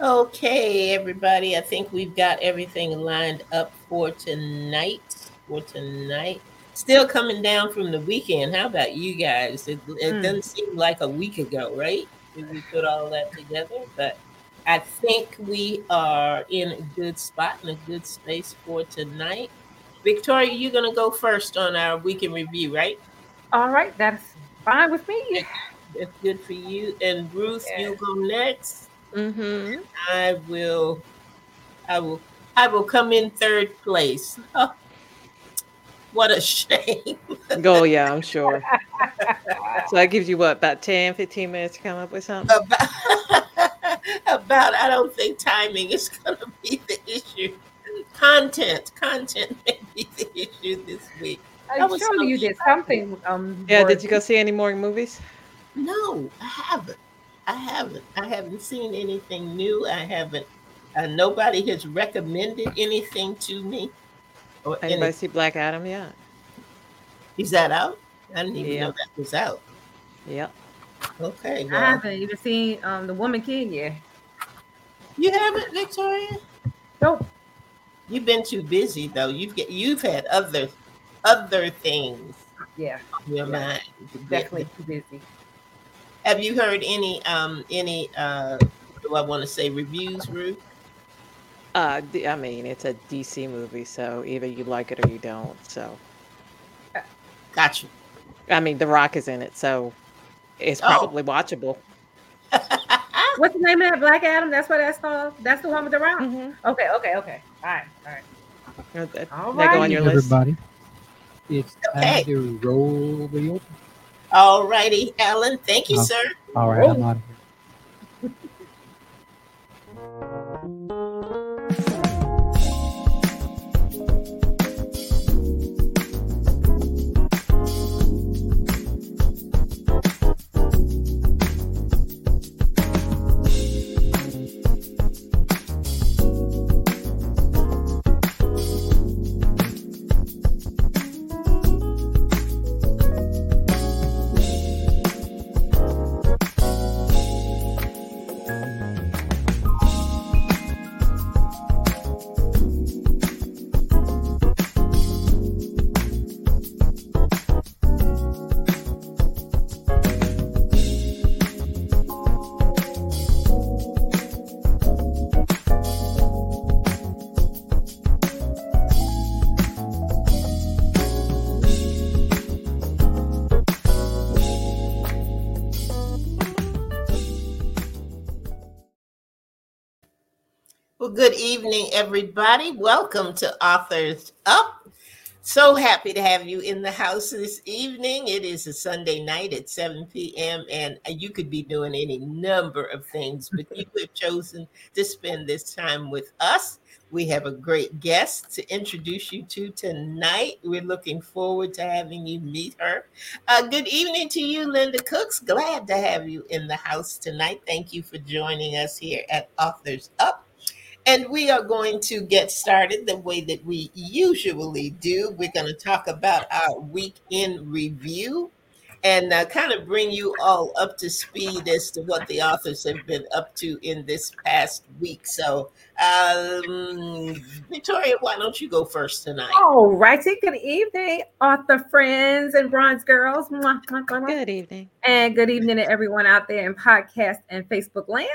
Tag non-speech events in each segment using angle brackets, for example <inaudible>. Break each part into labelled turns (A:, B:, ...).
A: Okay, everybody. I think we've got everything lined up for tonight. For tonight. Still coming down from the weekend. How about you guys? It, it
B: Hmm.
A: doesn't seem like a week ago, right? We put all that together? But I think we are in a good spot and a good space for tonight. Victoria, you're going to go first on our weekend review, right?
B: All right, that's fine with me.
A: That's good for you. And Bruce, you go next.
B: Mm-hmm.
A: I will, I will, I will come in third place. Oh, <laughs> what a shame.
C: Go, yeah, I'm sure. So that gives you what, about 10, 15 minutes to come up with something?
A: About, <laughs> about, I don't think timing is going to be the issue. Content, content may be the issue this week. I
B: I'm
A: was
B: sure you did something. Um,
C: Yeah, did you go see any more movies?
A: No, I haven't. I haven't. I haven't seen anything new. I haven't. Uh, nobody has recommended anything to me. Or
C: Anybody
A: any,
C: see Black Adam yet?
A: is that out? I didn't even
C: Yeah.
A: know that was out.
C: Yep.
A: Okay,
B: I haven't even seen um the Woman King yet.
A: you haven't, Victoria.
B: Nope.
A: You've been too busy though. You've get you've had other other things
B: Yeah,
A: on your
B: Yeah.
A: mind. to
B: definitely too busy.
A: Have you heard any um any uh do I want to say reviews, Ruth?
C: Uh, d- I mean, it's a DC movie, so either you like it or you don't. So,
A: Got you.
C: I mean, The Rock is in it, so it's
A: Oh.
C: probably watchable. <laughs>
B: What's the name of that Black Adam? That's what that's called. That's the one with the rock.
C: Mhm.
B: Okay, okay, okay. All right, all right.
C: Th-
B: All
C: They go on
B: right.
C: your list.
D: everybody. It's
A: Okay.
D: time to roll the open.
A: All righty, Ellen. Thank you,
D: Oh.
A: sir.
D: All right, I'm out of here.
A: Well, good evening, everybody. Welcome to Authors Up. So happy to have you in the house this evening. It is a Sunday night at 7 p.m., and you could be doing any number of things, but you <laughs> have chosen to spend this time with us. We have a great guest to introduce you to tonight. We're looking forward to having you meet her. Uh, good evening to you, Linda Cooks. Glad to have you in the house tonight. Thank you for joining us here at Authors Up. And we are going to get started the way that we usually do. We're going to talk about our week in review and uh, kind of bring you all up to speed as to what the authors have been up to in this past week. So, um, Victoria, why don't you go first tonight?
B: All righty. Good evening, author friends and bronze girls.
C: Good evening.
B: And good evening to everyone out there in podcast and Facebook land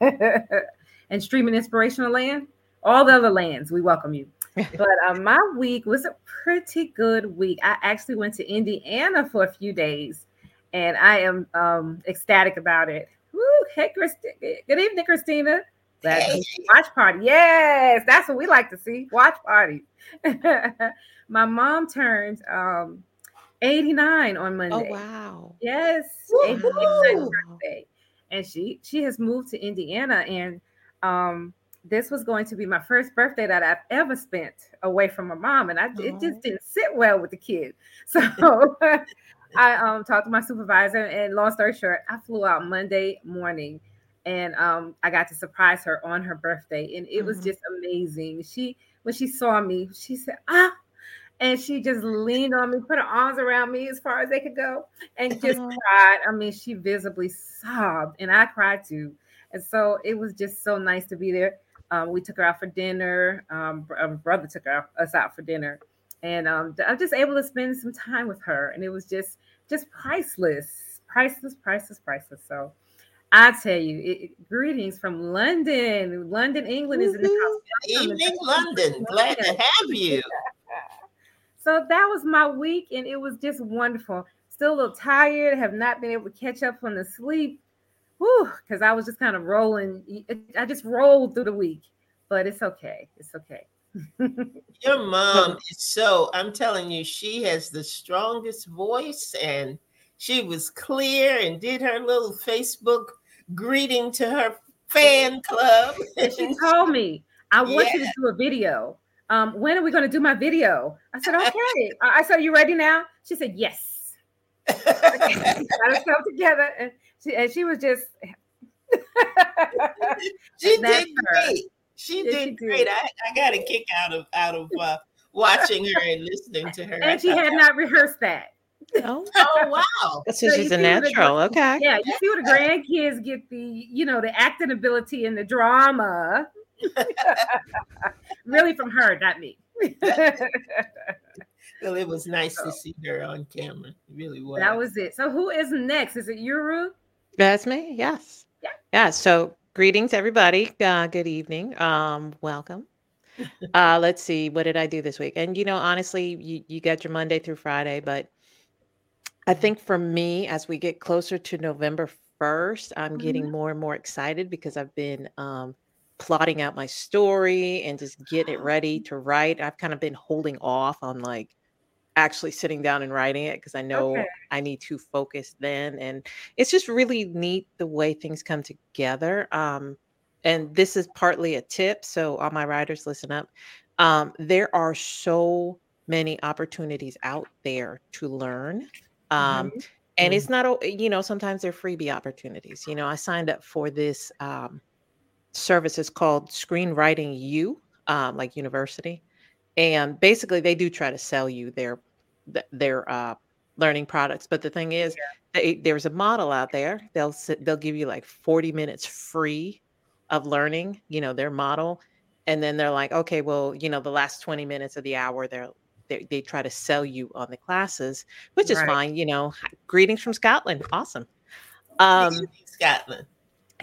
B: <laughs> and streaming inspirational land. All the other lands, we welcome you. <laughs> But um, my week was a pretty good week. I actually went to Indiana for a few days, and I am um, ecstatic about it. Woo, hey, Christi- good evening, Christina. Glad to
A: Hey.
B: Watch party. Yes, that's what we like to see. Watch parties. <laughs> my mom turned um, 89 on Monday.
C: Oh, wow.
B: Yes,
A: Woo!
B: 89th
C: Wow.
B: birthday. And she she has moved to Indiana and um this was going to be my first birthday that I've ever spent away from my mom and I it just didn't sit well with the kid. <laughs> So <laughs> I um talked to my supervisor and long story short, I flew out Monday morning and um I got to surprise her on her birthday and it was
C: Mhm.
B: just amazing. She when she saw me, she said, "Ah, and she just leaned on me, put her arms around me as far as they could go, and just <laughs> cried. I mean, she visibly sobbed, and I cried too. And so it was just so nice to be there. Um, we took her out for dinner. Um, um, brother took her out, us out for dinner, and um, I'm just able to spend some time with her, and it was just just priceless, priceless, priceless, priceless. So I tell you, it- greetings from London. London, England is in the house.
A: Evening, London. Glad to have you. <laughs>
B: So that was my week, and it was just wonderful. Still a little tired, have not been able to catch up on the sleep. Whew, because I was just kind of rolling. I just rolled through the week, but it's okay. It's okay. <laughs>
A: Your mom is so, I'm telling you, she has the strongest voice and she was clear and did her little Facebook greeting to her fan club.
B: And she <laughs> told me, I want you to do a video. Um, when are we going to do my video? I said, <laughs> okay. I I said, you ready now? She said, yes. <laughs> Got herself together. And she, and she was just, <laughs>
A: she did
B: her.
A: great. She
B: Yes,
A: did
B: she did.
A: great. I, I got a kick out of out of uh, watching her and listening to her.
B: and she had not rehearsed that.
C: Oh, <laughs>
A: Oh wow!
C: so
B: So
C: she's a
B: see what it-
C: natural. Okay.
B: Yeah, you see what the grandkids get the, you know, the acting ability and the drama. really from her, not me.
A: Well, it was nice to see her on camera. It really was.
B: that was it. So who is next? Is it Yuru?
C: That's me. Yes.
B: Yeah.
C: Yeah. So greetings, everybody. Uh, good evening. Um, welcome. <laughs> Uh, let's see. What did I do this week? And you know, honestly, you, you got your Monday through Friday, but I think for me, as we get closer to November 1st, I'm getting more and more excited because I've been um, plotting out my story and just getting it <gasps> ready to write. I've kind of been holding off on like actually sitting down and writing it because I know
B: Okay.
C: I need to focus then. And it's just really neat the way things come together. Um, and this is partly a tip. So, all my writers, listen up. Um, there are so many opportunities out there to learn. Um, and it's not, you know, sometimes they're freebie opportunities. You know, I signed up for this um, service. It's called Screenwriting U, um, like university. And basically, they do try to sell you their their uh, learning products. But the thing is, they, there's a model out there. They'll sit, they'll give you like 40 minutes free of learning. You know their model, and then they're like, okay, well, you know, the last 20 minutes of the hour, they're they, they try to sell you on the classes, which is
B: Right.
C: fine. You know, greetings from Scotland, awesome. Um,
A: Scotland.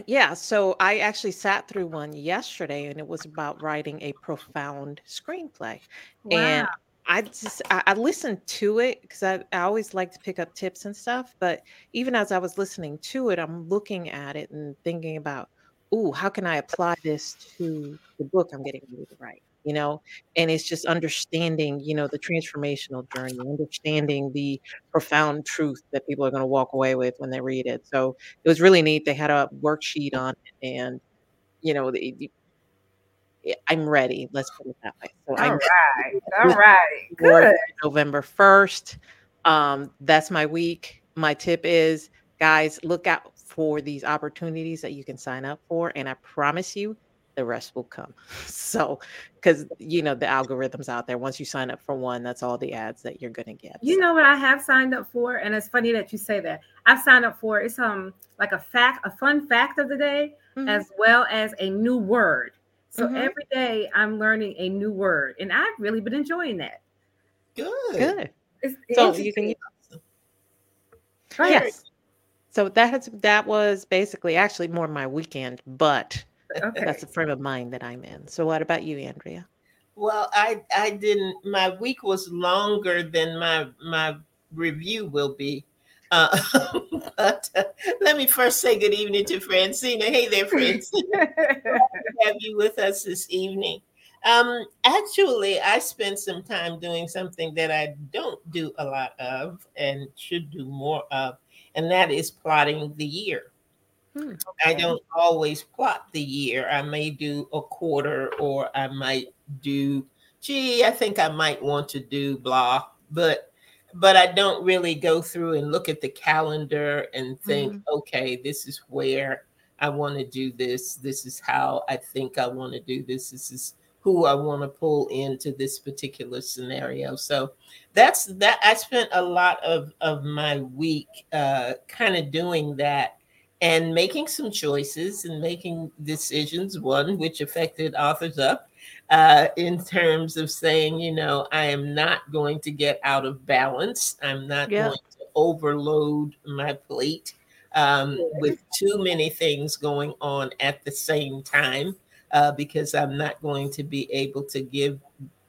C: Yeah, so I actually sat through one yesterday, and it was about writing a profound screenplay. And I just I, I listened to it because I, I always like to pick up tips and stuff. But even as I was listening to it, I'm looking at it and thinking about, ooh, how can I apply this to the book I'm getting ready to write? You know, and it's just understanding, you know, the transformational journey, understanding the profound truth that people are going to walk away with when they read it. So it was really neat. They had a worksheet on it, and you know, the, I'm ready. Let's put it that way. So
B: All
C: I'm
B: right. <laughs> All right. Good.
C: November 1st. Um, that's my week. My tip is, guys, look out for these opportunities that you can sign up for, and I promise you, the rest will come. <laughs> So, because you know the algorithms out there, once you sign up for one, that's all the ads that you're gonna get.
B: You know what I have signed up for, and it's funny that you say that. I've signed up for it's um like a fact, a fun fact of the day,
C: Mhm.
B: as well as a new word. So
C: Mhm.
B: every day I'm learning a new word, and I've really been enjoying that.
A: Good.
C: good.
B: It's,
C: So you can
B: Go ahead.
C: yes. So that has that was basically actually more my weekend, but
B: Okay.
C: that's the frame of mind that I'm in. So what about you, Andrea?
A: Well, I I didn't. My week was longer than my my review will be. Uh, <laughs> but uh, let me first say good evening to Francina. Hey there, Francina. <laughs> have you with us this evening. Um, actually, I spent some time doing something that I don't do a lot of and should do more of, and that is plotting the year.
C: Hmm,
A: I don't always plot the year. I may do a quarter or I might do, gee, I think I might want to do blah, but but I don't really go through and look at the calendar and think, okay, this is where I want to do this. This is how I think I want to do this. This is who I want to pull into this particular scenario. So that's that. I spent a lot of of my week uh, kind of doing that, and making some choices and making decisions. One which affected Authors Up uh, in terms of saying, you know, I am not going to get out of balance. I'm not
C: Yeah.
A: going to overload my plate um, with too many things going on at the same time uh, because I'm not going to be able to give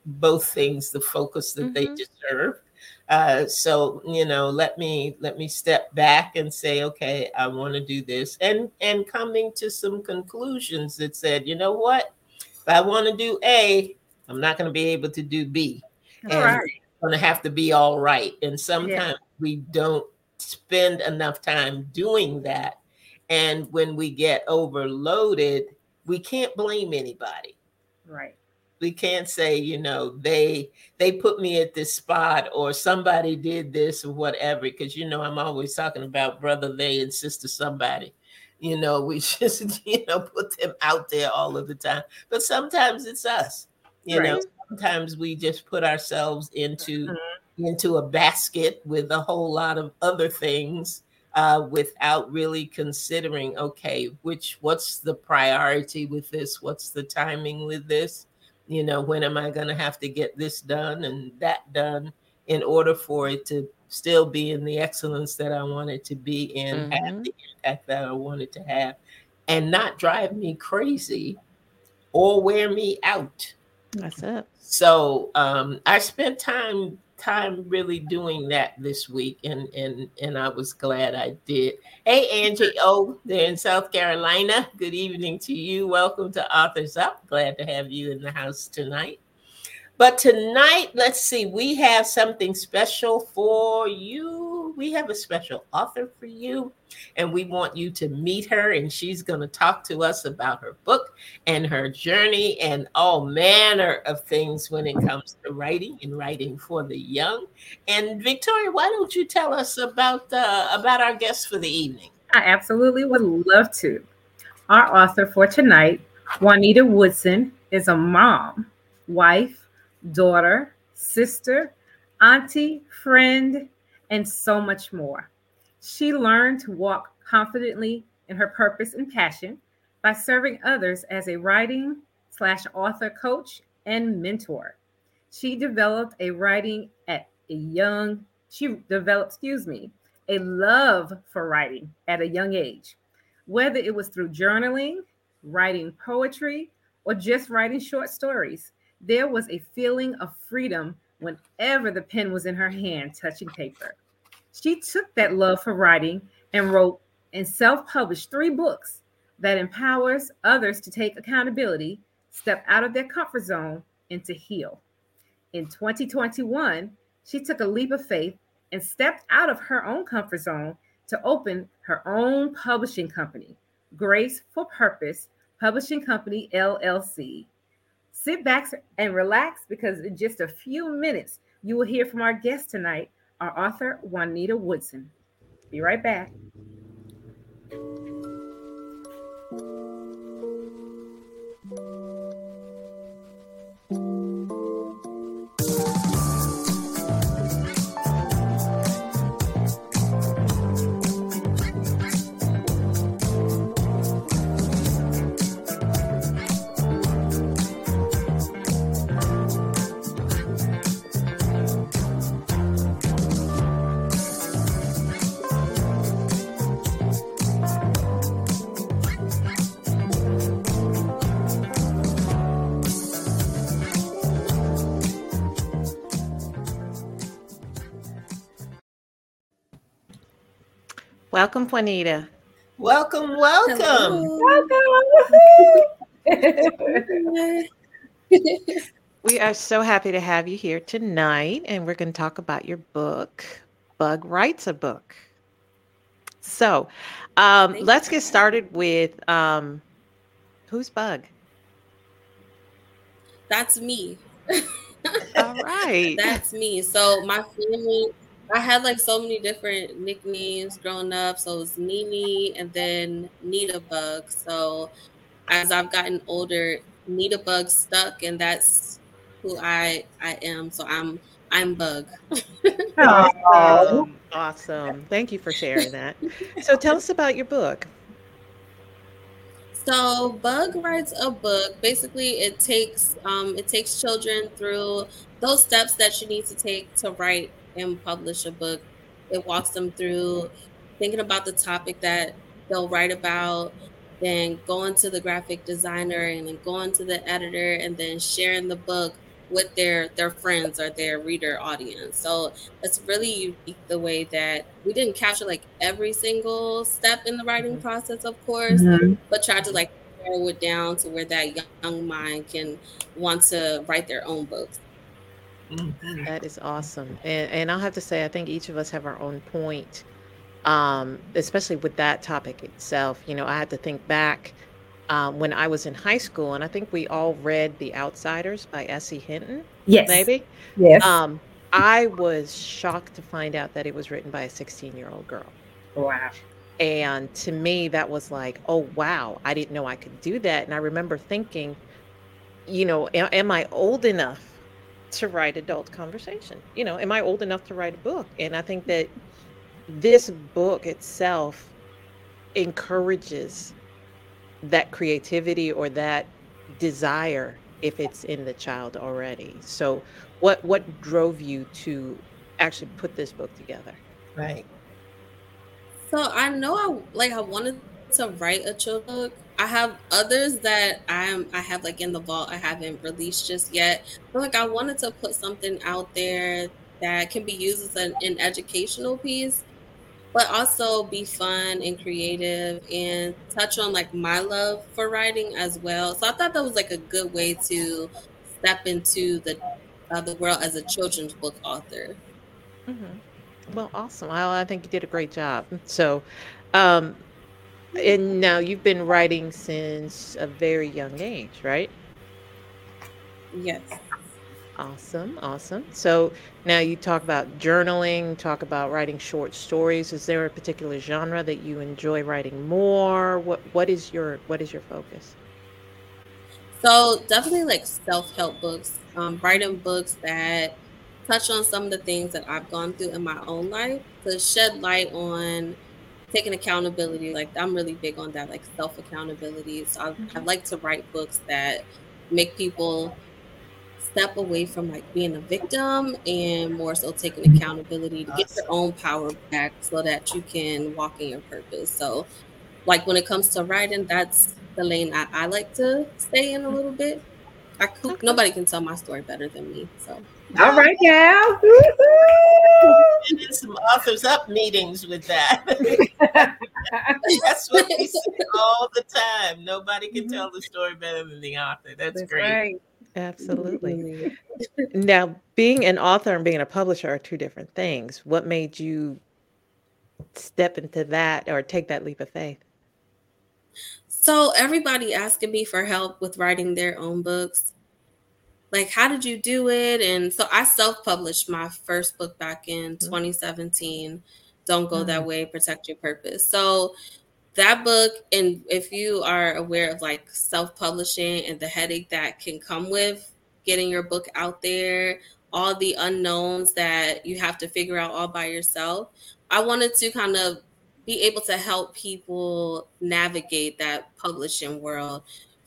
A: both things the focus that they
C: Mhm.
A: deserve. Uh, so you know, let me let me step back and say, okay, I want to do this, and and coming to some conclusions that said, you know what, if I want to do A, I'm not going to be able to do B,
B: That's
A: and
B: right.
A: it's going to have to be all right. And sometimes we don't spend enough time doing that, and when we get overloaded, we can't blame anybody
B: Right.
A: We can't say you know they they put me at this spot or somebody did this or whatever because you know i'm always talking about brother they and sister somebody you know we <laughs> just you know put them out there all of the time. But sometimes it's us you know sometimes we just put ourselves into
B: Mhm.
A: into a basket with a whole lot of other things uh, without really considering okay which what's the priority with this? What's the timing with this you know when am i going to have to get this done and that done in order for it to still be in the excellence that i want it to be in have
C: Mhm.
A: the impact that i want it to have and not drive me crazy or wear me out
C: That's it.
A: so um, I spent time time really doing that this week, and and and I was glad I did. Hey, Angie O, there in South Carolina. Good evening to you. Welcome to Authors Up. Glad to have you in the house tonight. But tonight, let's see, we have something special for you. We have a special author for you, and we want you to meet her. And she's going to talk to us about her book and her journey and all manner of things when it comes to writing and writing for the young. And Victoria, why don't you tell us about uh, about our guest for the evening?
B: I absolutely would love to. Our author for tonight, Juanita Woodson, is a mom, wife, daughter, sister, auntie, friend, and so much more. She learned to walk confidently in her purpose and passion by serving others as a writing slash author coach and mentor. She developed a writing at a young, she developed, excuse me, a love for writing at a young age, whether it was through journaling, writing poetry, or just writing short stories. There was a feeling of freedom whenever the pen was in her hand touching paper. She took that love for writing and wrote and self published three books that empowers others to take accountability, step out of their comfort zone, and to heal. In 2021, she took a leap of faith and stepped out of her own comfort zone to open her own publishing company, Grace for Purpose Publishing Company LLC. Sit back and relax because in just a few minutes, you will hear from our guest tonight, our author, Juanita Woodson. Be right back.
C: Welcome, Juanita.
A: Welcome, welcome.
B: Welcome.
C: We are so happy to have you here tonight, and we're going to talk about your book, Bug Writes a Book. So, um, let's get started with um, who's Bug?
E: That's me. <laughs>
C: All right.
E: That's me. So my family, I had like so many different nicknames growing up. So it it's Nini and then Nita Bug. So as I've gotten older, Nita Bug stuck, and that's who I I am. So I'm I'm Bug. <laughs>
B: Oh,
C: Awesome. awesome. Thank you for sharing that. So, tell us about your book.
E: So Bug writes a book. Basically, it takes um, it takes children through those steps that you need to take to write and publish a book. It walks them through thinking about the topic that they'll write about, then going to the graphic designer and then going to the editor and then sharing the book with their their friends or their reader audience. So it's really unique the way that we didn't capture like every single step in the writing mm-hmm. process, of course, mm-hmm. but tried to like narrow it down to where that young mind can want to write their own books.
C: Mm-hmm. That is awesome. And and I'll have to say I think each of us have our own point. Um, especially with that topic itself. You know, I had to think back um, when I was in high school, and I think we all read The Outsiders by S.E. Hinton.
B: Yes.
C: Maybe?
B: Yes.
C: Um, I was shocked to find out that it was written by a 16 year old girl.
B: Wow.
C: And to me, that was like, oh, wow, I didn't know I could do that. And I remember thinking, you know, am, am I old enough to write adult conversation? You know, am I old enough to write a book? And I think that this book itself encourages that creativity or that desire if it's in the child already. So what what drove you to actually put this book together?
A: Right.
E: So I know I like I wanted to write a children's book. I have others that I'm I have like in the vault I haven't released just yet. But like I wanted to put something out there that can be used as an, an educational piece but also be fun and creative and touch on like my love for writing as well. So I thought that was like a good way to step into the uh, the world as a children's book author.
C: Mm-hmm. Well, awesome. I, I think you did a great job. So, um, and now you've been writing since a very young age, right?
E: Yes.
C: Awesome, awesome. So now you talk about journaling, talk about writing short stories. Is there a particular genre that you enjoy writing more? What what is your what is your focus?
E: So definitely like self-help books, um, writing books that touch on some of the things that I've gone through in my own life to shed light on taking accountability. Like I'm really big on that, like self accountability. So I, mm-hmm. I like to write books that make people step away from like being a victim and more so taking accountability to get your own power back so that you can walk in your purpose. So, like when it comes to writing, that's the lane I, I like to stay in a little bit. I cook, nobody can tell my story better than me. So,
B: all right, Cal.
A: in some authors up meetings with that. <laughs> That's what we <laughs> say all the time. Nobody can mm-hmm. tell the story better than the author. That's, That's great. Right.
C: Absolutely. now, being an author and being a publisher are two different things. What made you step into that or take that leap of faith?
E: So, everybody asking me for help with writing their own books. Like, how did you do it? And so I self published my first book back in mm-hmm. 2017. Don't Go mm-hmm. That Way, Protect Your Purpose. So, that book and if you are aware of like self-publishing and the headache that can come with getting your book out there all the unknowns that you have to figure out all by yourself i wanted to kind of be able to help people navigate that publishing world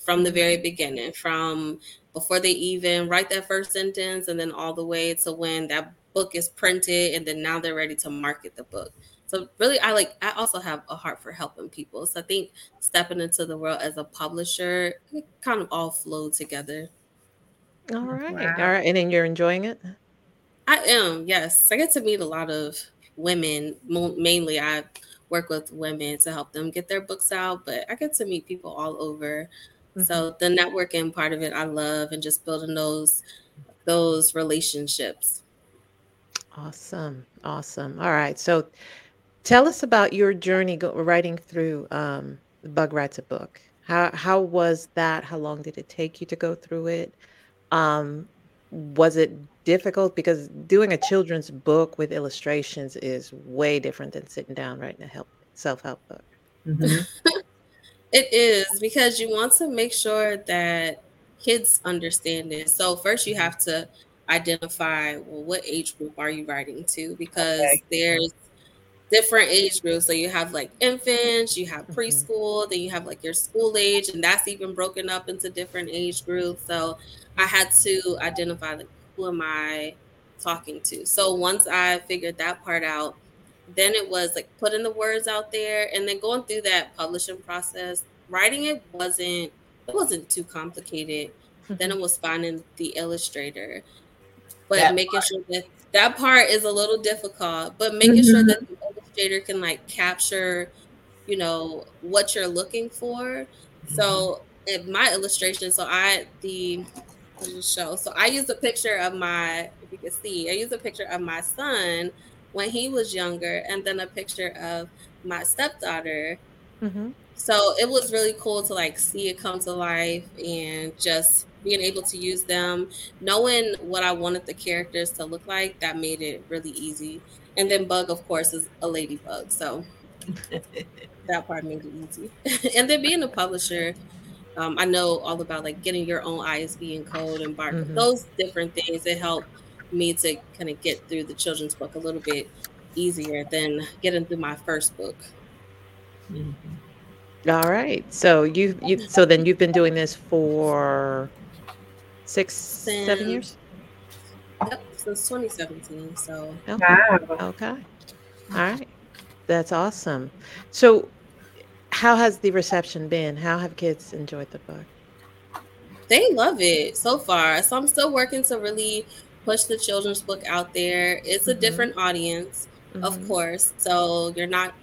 E: from the very beginning from before they even write that first sentence and then all the way to when that book is printed and then now they're ready to market the book so really, I like. I also have a heart for helping people. So I think stepping into the world as a publisher, kind of all flow together.
C: All right, wow. all right, and then you're enjoying it.
E: I am. Yes, I get to meet a lot of women. Mainly, I work with women to help them get their books out, but I get to meet people all over. Mm-hmm. So the networking part of it, I love, and just building those those relationships.
C: Awesome, awesome. All right, so Tell us about your journey go, writing through um, Bug Writes a Book. How how was that? How long did it take you to go through it? Um, was it difficult? Because doing a children's book with illustrations is way different than sitting down writing a help self help book. <laughs>
E: Mm-hmm. It is because you want to make sure that kids understand it. So first you have to identify well what age group are you writing to because okay. there's different age groups. So you have like infants, you have
C: Mhm.
E: preschool, then you have like your school age, and that's even broken up into different age groups. So I had to identify like who am I talking to. So once I figured that part out, then it was like putting the words out there and then going through that publishing process. Writing it wasn't it wasn't too complicated. Then it was finding the illustrator. But
A: That
E: making sure that that part is a little difficult, but making sure
B: Mhm.
E: that the illustrator can like capture, you know, what you're looking for. So in my illustration, so I the I'll just show. So I used a picture of my, if you can see, I used a picture of my son when he was younger, and then a picture of my stepdaughter.
C: Mhm.
E: So it was really cool to like see it come to life and just being able to use them, knowing what I wanted the characters to look like, that made it really easy. And then Bug, of course, is a ladybug. So <laughs> that part made it easy. <laughs> and then being a publisher, um, I know all about like getting your own ISBN code and bark,
C: Mhm.
E: those different things that help me to kind of get through the children's book a little bit easier than getting through my first book.
A: Mhm.
C: All right. So you you so then you've been doing this for six, seven years?
E: Yep, since 2017. So
B: Wow.
C: Okay. All right. That's awesome. So how has the reception been? How have kids enjoyed the book?
E: they love it so far. So I'm still working to really push the children's book out there. It's a
C: Mhm.
E: different audience, of
C: Mhm.
E: course. So you're not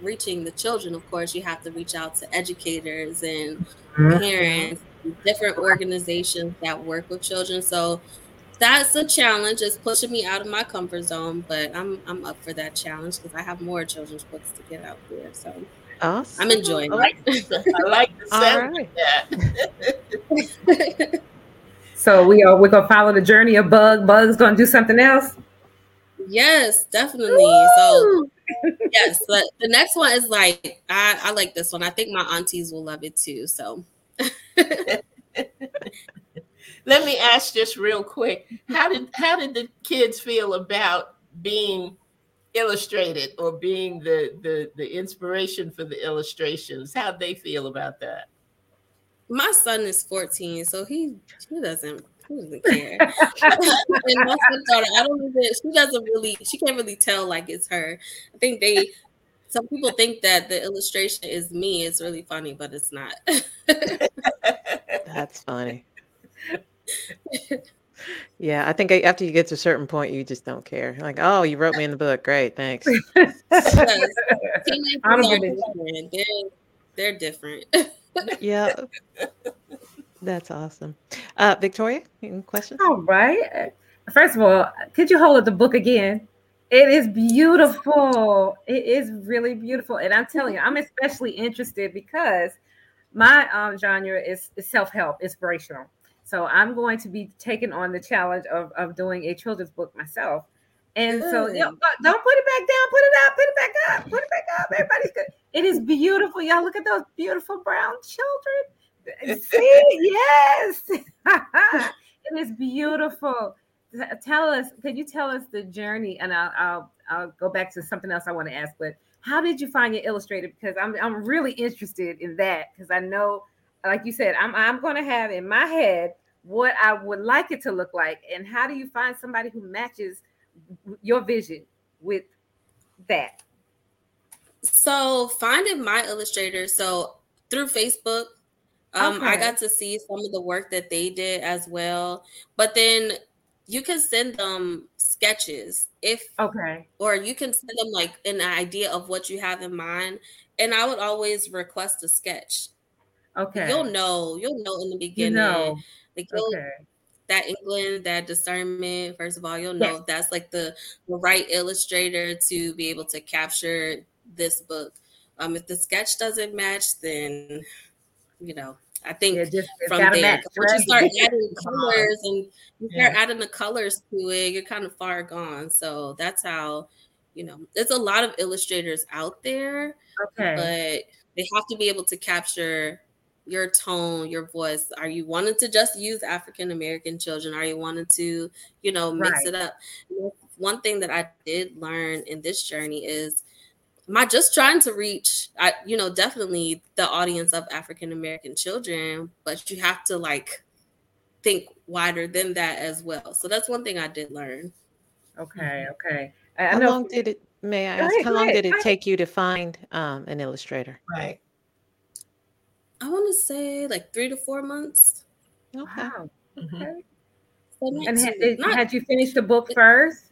E: reaching the children, of course. You have to reach out to educators and parents, different organizations that work with children. So that's a challenge. It's pushing me out of my comfort zone, but I'm I'm up for that challenge because I have more children's books to get out there. So
C: Awesome.
E: I'm enjoying
A: I like the, I like the sound
C: right.
A: of that. <laughs> <laughs>
E: it.
B: So we are we're gonna follow the journey of Bug. Bug's gonna do something else.
E: yes, definitely. So yes, but the next one is like I, I like this one. I think my aunties will love it too. So <laughs>
A: Let me ask just real quick: How did how did the kids feel about being illustrated or being the the the inspiration for the illustrations? How'd they feel about that?
E: My son is 14, so he he doesn't he doesn't care. <laughs> and my stepdaughter, I don't even she doesn't really she can't really tell like it's her. I think they some people think that the illustration is me. It's really funny, but it's not. <laughs>
C: That's funny. Yeah, I think after you get to a certain point, you just don't care. Like, oh, you wrote me in the book. Great, thanks.
E: Yes. Teenagers
B: I don't
E: are
B: get it.
E: different. They're they're different. <laughs>
C: yeah, that's awesome. Uh, Victoria, any questions?
B: All right. First of all, could you hold up the book again? It is beautiful. It is really beautiful, and I'm telling you, I'm especially interested because my um, genre is, is self-help, inspirational. So I'm going to be taking on the challenge of, of doing a children's book myself. And so, you know,
E: Good.
B: but uh, don't put it back down. Put it up. Put it back up. Put it back up. Everybody's good. It is beautiful. Y'all look at those beautiful brown children. <laughs> See, yes, <laughs> it is beautiful. Tell us, could you tell us the journey? And I'll, I'll, I'll go back to something else I want to ask. But how did you find your illustrator? Because I'm, I'm really interested in that. Because I know, like you said, I'm, I'm going to have in my head what I would like it to look like. And how do you find somebody who matches your vision with that?
E: So finding my illustrator, so through Facebook, um, I got to see some of the work that they did as well. But then you can send them sketches if
B: Okay.
E: or you can send them like an idea of what you have in mind. And I would always request a sketch.
B: Okay.
E: You'll know, you'll know in the
B: You
E: beginning.
B: know.
E: Like you'll
B: Okay.
E: That England, that discernment, first of all, you'll know
B: Yes.
E: that's like the, the right illustrator to be able to capture this book. Um, if the sketch doesn't match, then you know, I think
B: Yeah, just
E: from there,
B: match,
E: once you start <laughs> adding colors and you start
A: Yeah.
E: adding the colors to it, you're kind of far gone. So that's how, you know, there's a lot of illustrators out there,
B: Okay.
E: but they have to be able to capture your tone, your voice. Are you wanting to just use African American children? Are you wanting to, you know, mix
B: Right.
E: it up? One thing that I did learn in this journey is am I just trying to reach, I, you know, definitely the audience of African American children, but you have to like think wider than that as well. So that's one thing I did learn.
B: Okay, okay.
C: I, how long did it? May I ask? Ahead, how long ahead, did it take you to find um, an illustrator?
A: Right.
E: I want to say like three to four months.
B: Okay. Wow. Mm-hmm. Okay. So and had, did, not, had you finished the book first?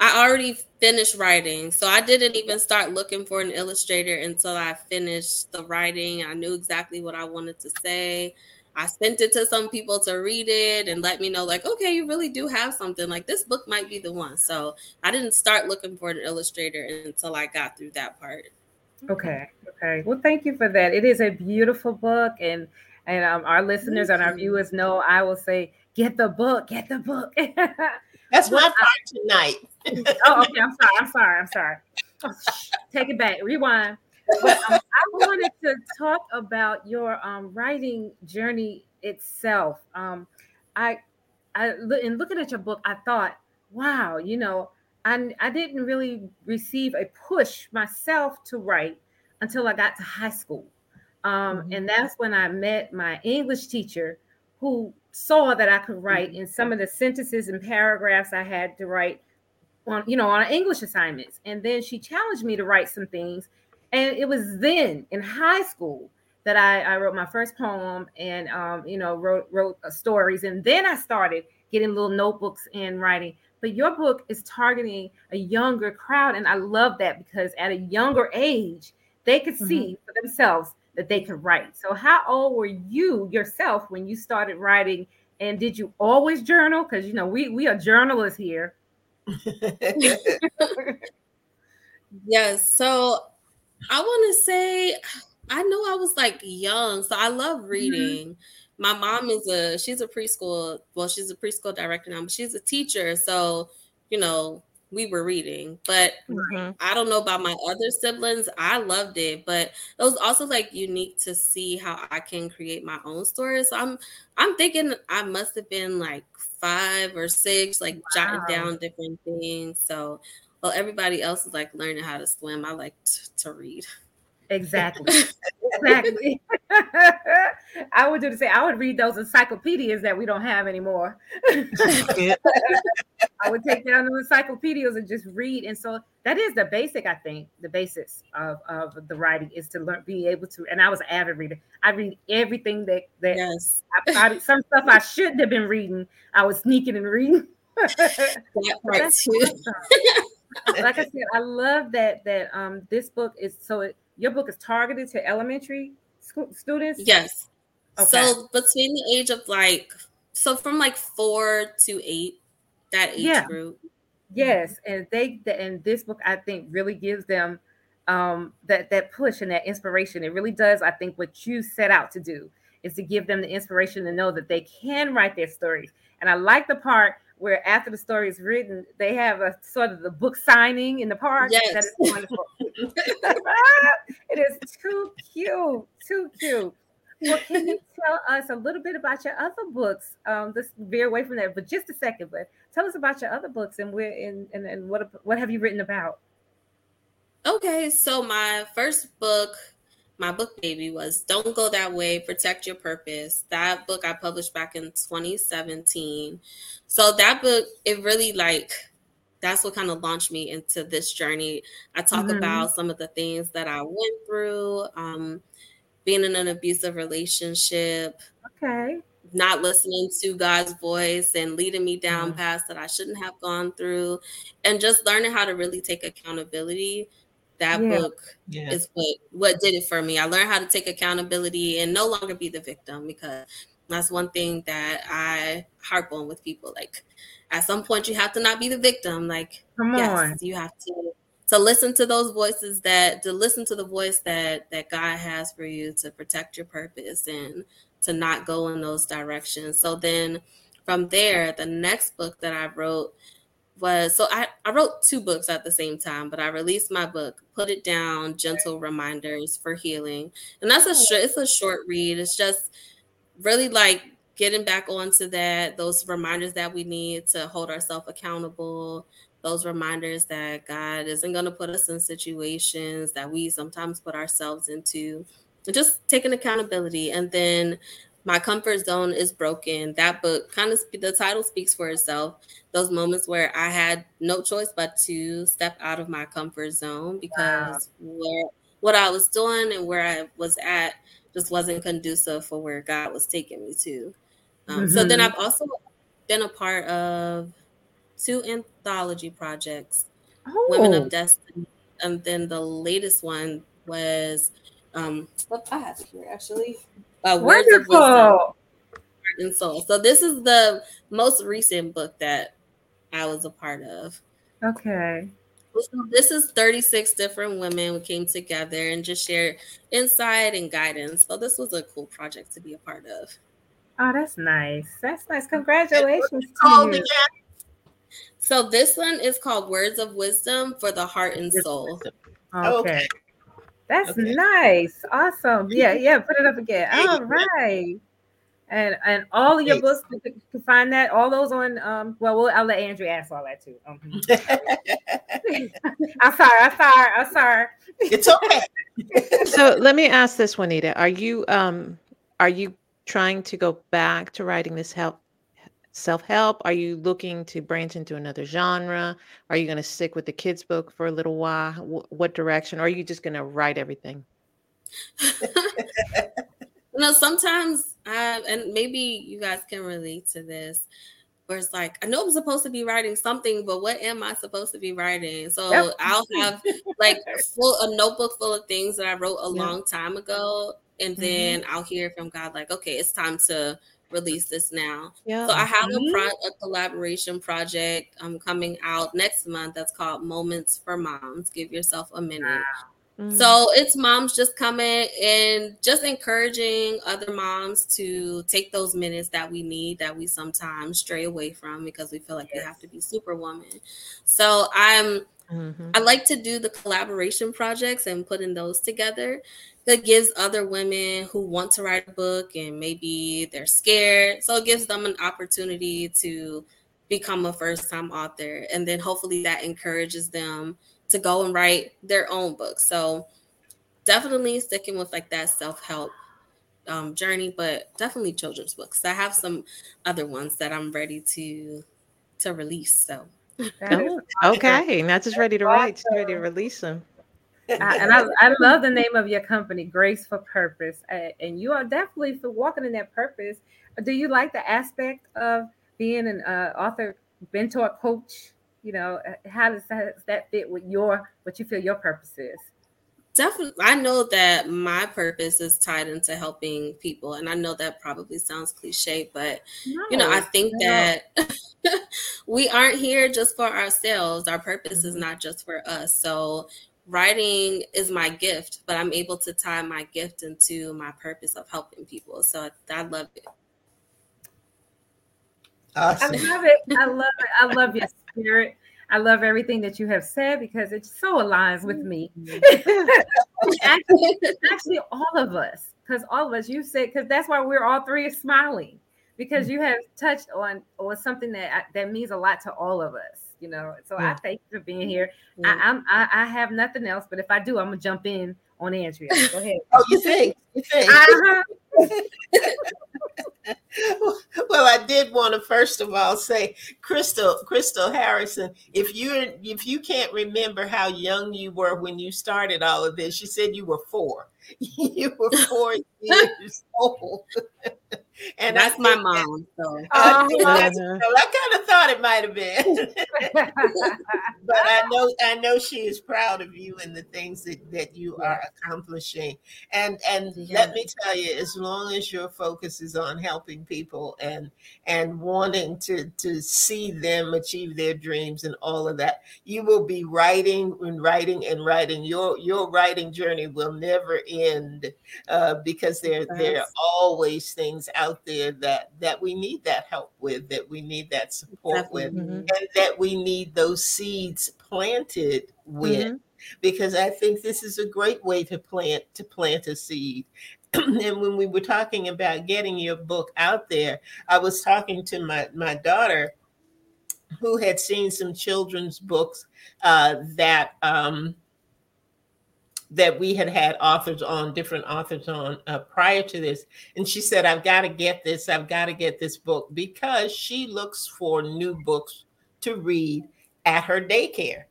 E: I already finished writing. So I didn't even start looking for an illustrator until I finished the writing. I knew exactly what I wanted to say. I sent it to some people to read it and let me know, like, okay, you really do have something. Like, this book might be the one. So I didn't start looking for an illustrator until I got through that part.
B: Okay. Okay. Well, thank you for that. It is a beautiful book. And and um, our listeners and our viewers know I will say, get the book, get the book. <laughs>
A: That's my part tonight. <laughs>
B: oh, okay. I'm sorry. I'm sorry. I'm sorry. <laughs> take it back. Rewind. But, um, I wanted to talk about your um, writing journey itself. Um, I, I, in looking at your book, I thought, wow, you know, I, I didn't really receive a push myself to write until I got to high school. Um, mm-hmm. And that's when I met my English teacher who saw that I could write in some of the sentences and paragraphs I had to write on, you know, on English assignments. And then she challenged me to write some things. And it was then in high school that I, I wrote my first poem and, um, you know, wrote, wrote uh, stories. And then I started getting little notebooks and writing. But your book is targeting a younger crowd. And I love that because at a younger age, they could see mm-hmm. for themselves that they could write. So, how old were you yourself when you started writing? And did you always journal? Because you know we we are journalists here. <laughs>
E: yes. So I want to say I know I was like young, so I love mm-hmm. reading. Mm-hmm. My mom is a she's a preschool, well, she's a preschool director now, but she's a teacher. So, you know, we were reading. But mm-hmm. I don't know about my other siblings. I loved it, but it was also like unique to see how I can create my own stories. So I'm I'm thinking I must have been like five or six, like wow. jotting down different things. So well, everybody else is like learning how to swim. I like t- to read.
B: Exactly. <laughs> exactly. <laughs> I would do the same. I would read those encyclopedias that we don't have anymore. <laughs> I would take down the encyclopedias and just read. And so that is the basic, I think, the basics of, of the writing is to learn, be able to. And I was an avid reader. I read everything that that yes. I, I, some stuff I shouldn't have been reading. I was sneaking and reading. that part too. like I said, I love that that um this book is so it, your book is targeted to elementary school students?
E: Yes. Okay. So between the age of like, so from like four to eight, that age yeah. group.
B: Yes, and they and this book I think really gives them um, that that push and that inspiration. It really does. I think what you set out to do is to give them the inspiration to know that they can write their stories. And I like the part where after the story is written, they have a sort of the book signing in the park.
E: Yes. That is wonderful. <laughs> <laughs>
B: it is too cute, too cute. Well, can you <laughs> tell us a little bit about your other books? Um, let's veer away from that, but just a second. But tell us about your other books and where and, and, and what what have you written about?
E: Okay, so my first book my book baby was Don't Go That Way, Protect Your Purpose. That book I published back in 2017. So that book, it really like that's what kind of launched me into this journey. I talk mm-hmm. about some of the things that I went through, um, being in an abusive relationship.
B: Okay.
E: Not listening to God's voice and leading me down mm-hmm. paths that I shouldn't have gone through, and just learning how to really take accountability that yeah. book yeah. is what what did it for me. I learned how to take accountability and no longer be the victim because that's one thing that I harp on with people. Like at some point you have to not be the victim. Like
B: Come yes, on.
E: you have to to listen to those voices that to listen to the voice that that God has for you to protect your purpose and to not go in those directions. So then from there, the next book that I wrote was so I, I wrote two books at the same time, but I released my book, Put It Down, Gentle Reminders for Healing. And that's a short, it's a short read. It's just really like getting back onto that, those reminders that we need to hold ourselves accountable, those reminders that God isn't going to put us in situations that we sometimes put ourselves into. And just taking accountability. And then my comfort zone is broken. That book kind of the title speaks for itself. Those moments where I had no choice but to step out of my comfort zone because wow. where what I was doing and where I was at just wasn't conducive for where God was taking me to. Um, mm-hmm. So then mm-hmm. I've also been a part of two anthology projects, oh. Women of oh. Destiny, and then the latest one was um, I have it here actually. Uh, Words of Wisdom, and Soul. So this is the most recent book that I was a part of.
B: Okay.
E: So this is 36 different women who came together and just shared insight and guidance. So this was a cool project to be a part of.
B: Oh, that's nice. That's nice. Congratulations to you.
E: So this one is called Words of Wisdom for the Heart and Soul.
B: Okay. That's okay. nice. Awesome. Yeah, yeah. Put it up again. All right. And and all of your books you can find that all those on um well, well I'll let Andrea ask all that too. Um, <laughs> I'm sorry, I'm sorry, I'm sorry.
A: It's okay. <laughs>
C: so let me ask this, Juanita. Are you um are you trying to go back to writing this help self help? Are you looking to branch into another genre? Are you going to stick with the kids' book for a little while? what direction? Or are you just going to write everything? <laughs>
E: no, sometimes, I, and maybe you guys can relate to this, where it's like, I know I'm supposed to be writing something, but what am I supposed to be writing? So yep. I'll have like <laughs> full a notebook full of things that I wrote a long time ago, and mm-hmm. then I'll hear from God, like, okay, it's time to release this now. Yeah. So I have mm-hmm. a, pro- a collaboration project um, coming out next month that's called Moments for Moms. Give yourself a minute. Wow. Mm-hmm. So it's moms just coming and just encouraging other moms to take those minutes that we need that we sometimes stray away from because we feel like yes. we have to be superwoman. So I'm Mm-hmm. I like to do the collaboration projects and putting those together that gives other women who want to write a book and maybe they're scared. So it gives them an opportunity to become a first time author. And then hopefully that encourages them to go and write their own book. So definitely sticking with like that self help um, journey, but definitely children's books. I have some other ones that I'm ready to to release. So
C: oh, okay, not just ready to write, just ready to release them.
B: I, and I, I <laughs> love the name of your company, Grace for Purpose, and you are definitely for walking in that purpose. Do you like the aspect of being an uh, author, mentor, coach? You know, how does that, does that fit with your what you feel your purpose is?
E: definitely i know that my purpose is tied into helping people and i know that probably sounds cliche but no, you know i think no. that <laughs> we aren't here just for ourselves our purpose is mm-hmm. not just for us so writing is my gift but i'm able to tie my gift into my purpose of helping people so i, I love it
B: awesome. i love it i love it i love your spirit I love everything that you have said because it so aligns with me. <laughs> Actually, actually, all of us, because all of us, you said, because that's why we're all three smiling because mm-hmm. you have touched on on something that that means a lot to all of us. You know, so yeah. I thank you for being here. Yeah. I, I'm I, I have nothing else, but if I do, I'm gonna jump in on Andrea. Go ahead. <laughs>
A: oh, you think? You think? Uh-huh. <laughs> well, I did want to first of all say, Crystal, Crystal Harrison, if you if you can't remember how young you were when you started all of this, you said you were four. <laughs> you were four years old.
E: And that's my mom. That, so.
A: Uh, uh-huh. so I kind of thought it might have been, <laughs> <laughs> but I know I know she is proud of you and the things that, that you are accomplishing. And and let me tell you, as long as your focus is on helping people and and wanting to to see them achieve their dreams and all of that, you will be writing and writing and writing. Your your writing journey will never end uh, because there there are always things out there that that we need that help with, that we need that support with, mm-hmm. and that we need those seeds planted with. Mm-hmm. Because I think this is a great way to plant to plant a seed. <clears throat> and when we were talking about getting your book out there, I was talking to my my daughter who had seen some children's books uh, that um, that we had had authors on, different authors on uh, prior to this. And she said, I've got to get this, I've got to get this book because she looks for new books to read at her daycare.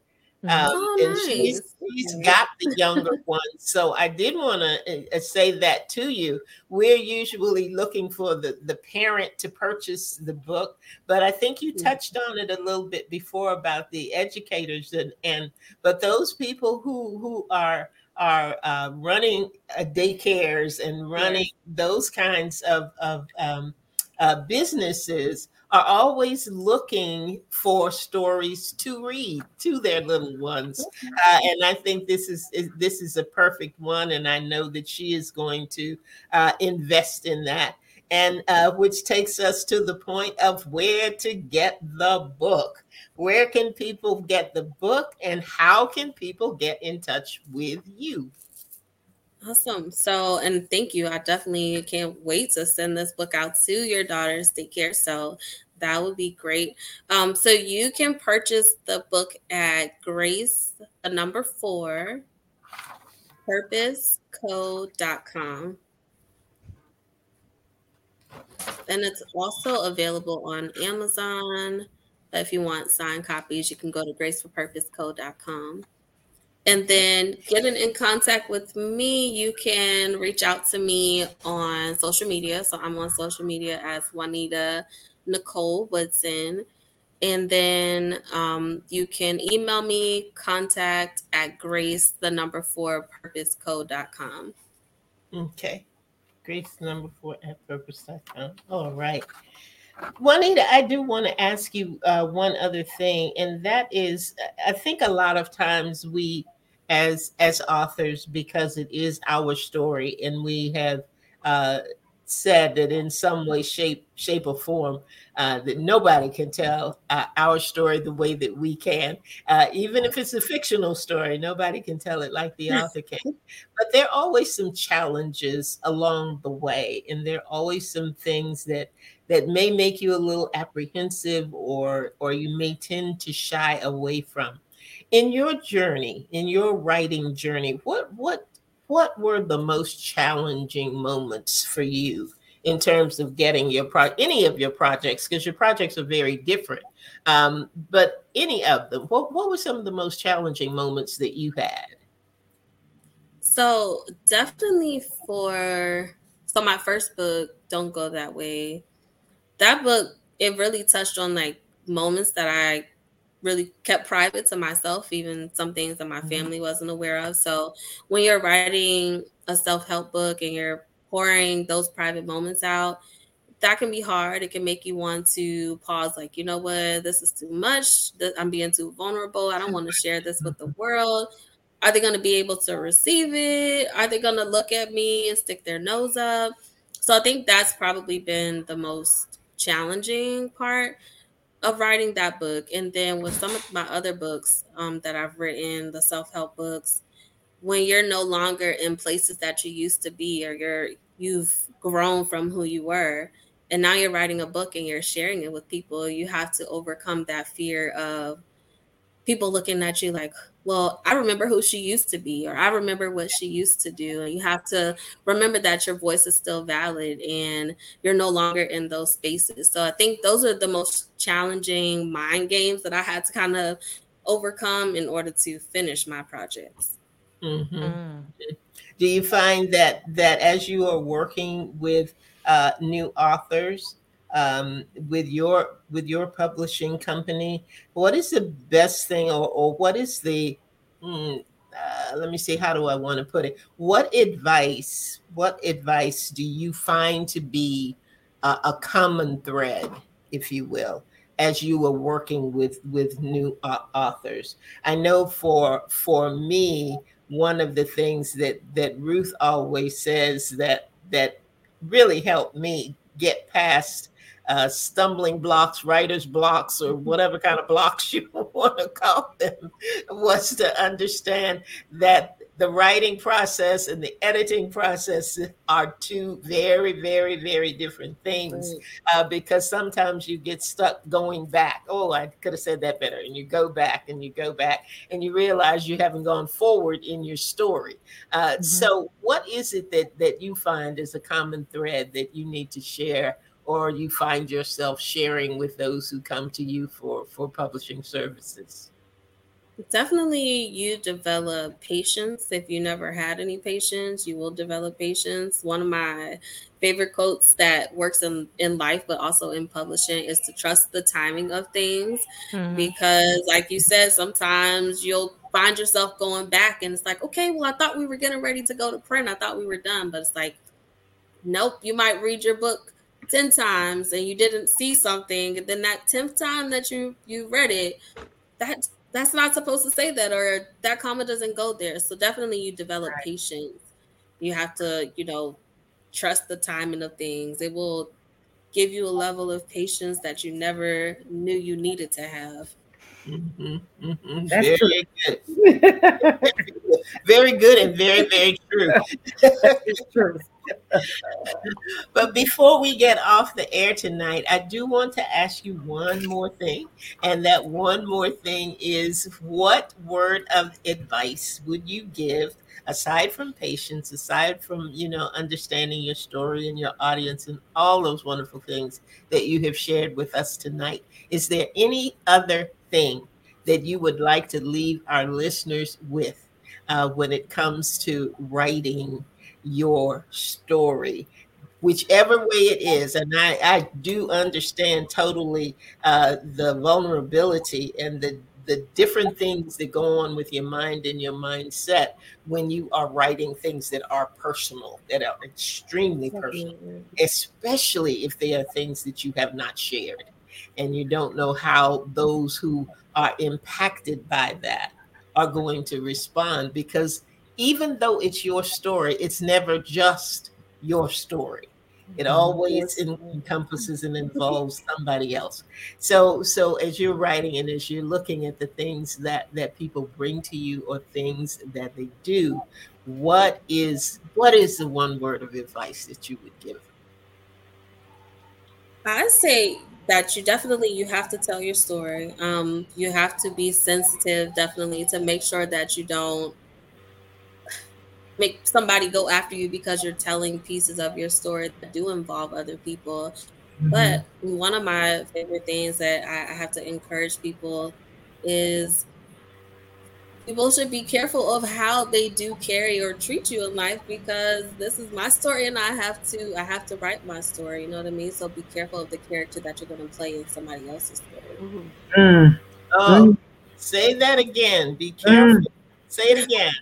E: Mm-hmm. Um, oh, and
A: nice. she's, she's got the younger <laughs> ones. So I did want to uh, say that to you. We're usually looking for the, the parent to purchase the book, but I think you mm. touched on it a little bit before about the educators and, and but those people who who are are uh, running uh, daycares and running those kinds of, of um, uh, businesses are always looking for stories to read to their little ones. Uh, and i think this is, is, this is a perfect one and i know that she is going to uh, invest in that and uh, which takes us to the point of where to get the book where can people get the book and how can people get in touch with you?
E: Awesome. So, and thank you. I definitely can't wait to send this book out to your daughter's daycare. So, that would be great. Um, so, you can purchase the book at Grace, the number four, purposecode.com. And it's also available on Amazon, if you want signed copies, you can go to graceforpurposecode.com. And then getting in contact with me, you can reach out to me on social media. So I'm on social media as Juanita Nicole Woodson. And then um, you can email me contact at grace, the number four, purposecode.com.
A: Okay. Grace, number four at purpose.com. All right. Juanita, I do want to ask you uh, one other thing, and that is, I think a lot of times we, as as authors, because it is our story, and we have uh, said that in some way, shape, shape or form, uh, that nobody can tell uh, our story the way that we can. Uh, even if it's a fictional story, nobody can tell it like the author can. But there are always some challenges along the way, and there are always some things that that may make you a little apprehensive, or or you may tend to shy away from. In your journey, in your writing journey, what what what were the most challenging moments for you in terms of getting your pro any of your projects? Because your projects are very different. Um, but any of them what, what were some of the most challenging moments that you had?
E: So definitely for so my first book don't go that way that book it really touched on like moments that i really kept private to myself, even some things that my mm-hmm. family wasn't aware of. So when you're writing a self-help book and you're pouring those private moments out, that can be hard. It can make you want to pause, like, you know what, this is too much. I'm being too vulnerable. I don't want to share this with the <laughs> world. Are they going to be able to receive it? Are they going to look at me and stick their nose up? So I think that's probably been the most challenging part of writing that book. And then with some of my other books um, that i've written the self-help books when you're no longer in places that you used to be or you're you've grown from who you were and now you're writing a book and you're sharing it with people you have to overcome that fear of people looking at you like well, I remember who she used to be, or I remember what she used to do. And you have to remember that your voice is still valid and you're no longer in those spaces. So I think those are the most challenging mind games that I had to kind of overcome in order to finish my projects.
A: Mm-hmm. Mm. Do you find that that as you are working with uh, new authors, um, with your with your publishing company what is the best thing or, or what is the mm, uh, let me see how do i want to put it? What advice what advice do you find to be a, a common thread if you will as you were working with with new uh, authors? I know for for me one of the things that that ruth always says that that really helped me get past uh, stumbling blocks, writer's blocks, or whatever kind of blocks <laughs> you want to call them, was to understand that the writing process and the editing process are two very, very, very different things uh, because sometimes you get stuck going back. Oh, I could have said that better. And you go back and you go back and you realize you haven't gone forward in your story. Uh, mm-hmm. So, what is it that, that you find is a common thread that you need to share? Or you find yourself sharing with those who come to you for, for publishing services?
E: Definitely, you develop patience. If you never had any patience, you will develop patience. One of my favorite quotes that works in, in life, but also in publishing, is to trust the timing of things. Mm-hmm. Because, like you said, sometimes you'll find yourself going back and it's like, okay, well, I thought we were getting ready to go to print. I thought we were done. But it's like, nope, you might read your book 10 times and you didn't see something. Then that 10th time that you, you read it, that that's not supposed to say that or that comma doesn't go there so definitely you develop right. patience you have to you know trust the timing of things it will give you a level of patience that you never knew you needed to have
A: mm-hmm, mm-hmm. That's very true. good. very good and very, very true. <laughs> it's true. <laughs> but before we get off the air tonight, I do want to ask you one more thing. And that one more thing is what word of advice would you give aside from patience, aside from, you know, understanding your story and your audience and all those wonderful things that you have shared with us tonight? Is there any other thing that you would like to leave our listeners with uh, when it comes to writing your story whichever way it is. And i, I do understand totally uh, the vulnerability and the the different things that go on with your mind and your mindset when you are writing things that are personal that are extremely personal especially if they are things that you have not shared and you don't know how those who are impacted by that are going to respond. Because even though it's your story, it's never just your story. It mm-hmm. always encompasses and involves somebody else. So, so as you're writing and as you're looking at the things that that people bring to you or things that they do, what is what is the one word of advice that you would give?
E: I say that you definitely you have to tell your story. Um, you have to be sensitive, definitely, to make sure that you don't make somebody go after you because you're telling pieces of your story that do involve other people. Mm-hmm. But one of my favorite things that I, I have to encourage people is people should be careful of how they do carry or treat you in life because this is my story and I have to I have to write my story. You know what I mean? So be careful of the character that you're going to play in somebody else's story. Mm-hmm.
A: Mm. Oh, mm. say that again. Be careful. Mm. Say it again.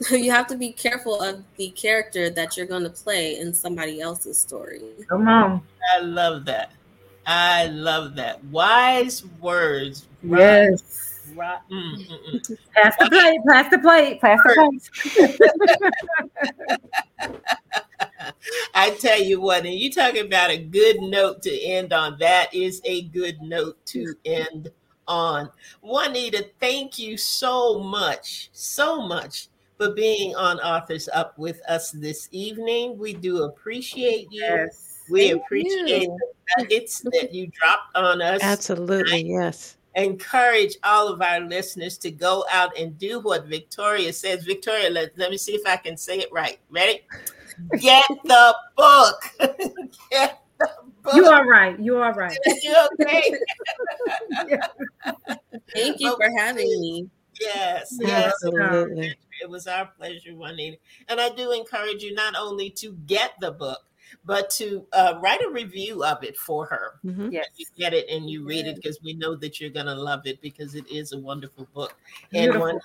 A: <laughs>
E: you have to be careful of the character that you're going to play in somebody else's story.
B: Come on.
A: I love that. I love that. Wise words.
B: Yes. Right. Mm, mm, mm. Pass the plate, pass the plate, pass the
A: plate. <laughs> I tell you what, and you talking about a good note to end on. That is a good note to end on. Juanita, thank you so much, so much for being on Authors Up with us this evening. We do appreciate you. Yes. We Thank appreciate you. the nuggets <laughs> that you dropped on us.
C: Absolutely, yes.
A: Encourage all of our listeners to go out and do what Victoria says. Victoria, let, let me see if I can say it right. Ready? <laughs> Get the book. <laughs>
B: Get the book. You are right. You are right. you okay?
E: Thank you for having me.
A: Yes, yes, absolutely. It was our pleasure, Juanita. And I do encourage you not only to get the book, but to uh, write a review of it for her.
B: Mm-hmm. Yes.
A: You get it and you read it because we know that you're going to love it because it is a wonderful book. Beautiful. And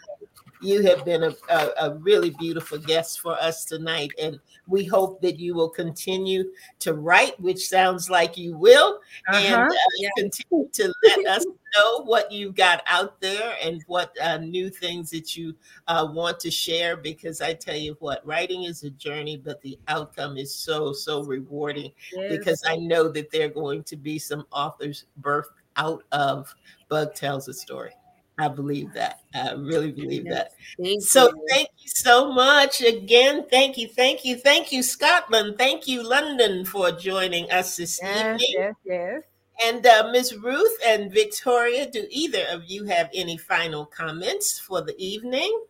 A: you have been a, a, a, really beautiful guest for us tonight. And we hope that you will continue to write, which sounds like you will, uh-huh. and uh, yeah. continue to let us know what you've got out there and what uh, new things that you uh, want to share. Because I tell you what, writing is a journey, but the outcome is so, so rewarding yes. because I know that there are going to be some authors birthed out of Bug Tells a Story. I believe that. I really believe that.
E: Thank
A: So
E: you.
A: thank you so much again. Thank you, thank you, thank you, Scotland. Thank you, London, for joining us this
B: Yes,
A: evening.
B: yes, yes.
A: And uh, Ms. Ruth and Victoria, do either of you have any final comments for the evening?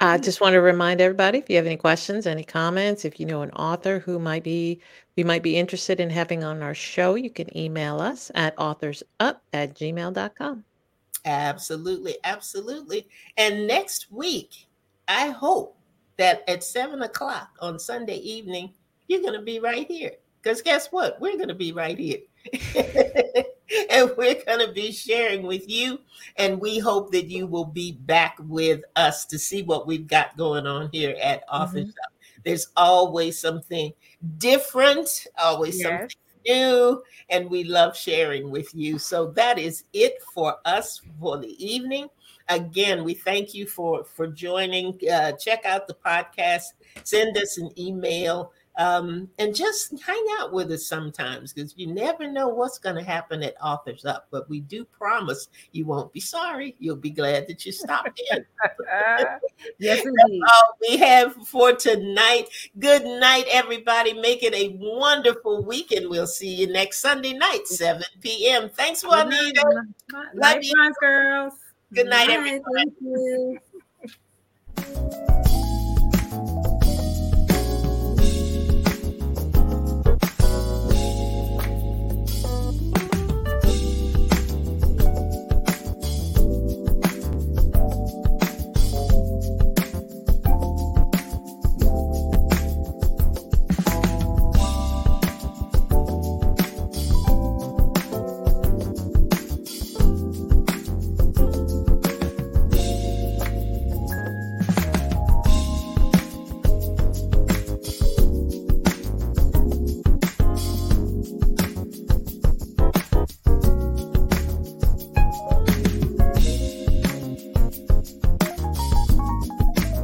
C: I just want to remind everybody if you have any questions, any comments, if you know an author who might be we might be interested in having on our show, you can email us at authorsup at gmail.com.
A: Absolutely, absolutely. And next week, I hope that at seven o'clock on Sunday evening, you're going to be right here. Because guess what? We're going to be right here. <laughs> and we're going to be sharing with you. And we hope that you will be back with us to see what we've got going on here at Authors mm-hmm. Up. There's always something different, always something New, and we love sharing with you. So that is it for us for the evening. Again, we thank you for for joining. Uh, check out the podcast. Send us an email. Um, and just hang out with us sometimes because you never know what's going to happen at Authors Up. But we do promise you won't be sorry. You'll be glad that you stopped in. <laughs>
B: Yes, <laughs> indeed.
A: all we have for tonight. Good night, everybody. Make it a wonderful weekend. we'll see you next Sunday night, 7 p.m. Thanks, Juanita. Love
B: night,
A: you.
B: Girls.
A: Good night,
E: Bye,
A: everybody.
E: Thank you. <laughs>